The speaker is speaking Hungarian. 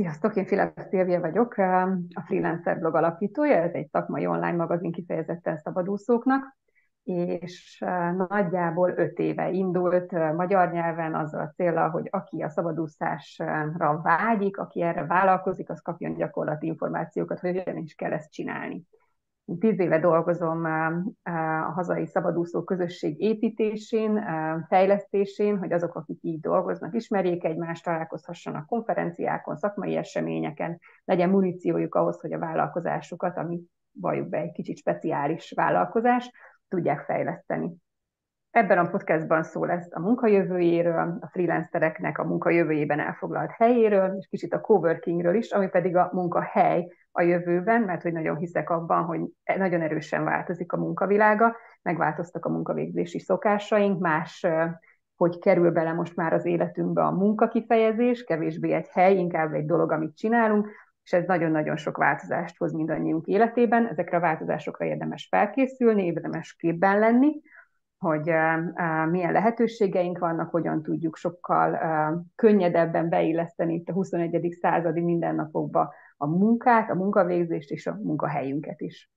Sziasztok, én Filip Szilvia vagyok, a Freelancer blog alapítója, ez egy szakmai online magazin kifejezetten szabadúszóknak, és nagyjából öt éve indult magyar nyelven azzal a célra, hogy aki a szabadúszásra vágyik, aki erre vállalkozik, az kapjon gyakorlati információkat, hogy hogyan is kell ezt csinálni. Tíz éve dolgozom a hazai szabadúszó közösség építésén, fejlesztésén, hogy azok, akik így dolgoznak, ismerjék egymást, találkozhassanak konferenciákon, szakmai eseményeken, legyen muníciójuk ahhoz, hogy a vállalkozásukat, ami valljuk be egy kicsit speciális vállalkozás, tudják fejleszteni. Ebben a podcastban szó lesz a munkajövőjéről, a freelancereknek a munkajövőjében elfoglalt helyéről, és kicsit a coworkingről is, ami pedig a munkahely a jövőben, mert hogy nagyon hiszek abban, hogy nagyon erősen változik a munkavilága, megváltoztak a munkavégzési szokásaink, más hogy kerül bele most már az életünkbe a munkakifejezés, kevésbé egy hely, inkább egy dolog, amit csinálunk, és ez nagyon-nagyon sok változást hoz mindannyiunk életében. Ezekre a változásokra érdemes felkészülni, érdemes képben lenni, hogy milyen lehetőségeink vannak, hogyan tudjuk sokkal könnyedebben beilleszteni itt a 21. századi mindennapokba a munkát, a munkavégzést és a munkahelyünket is.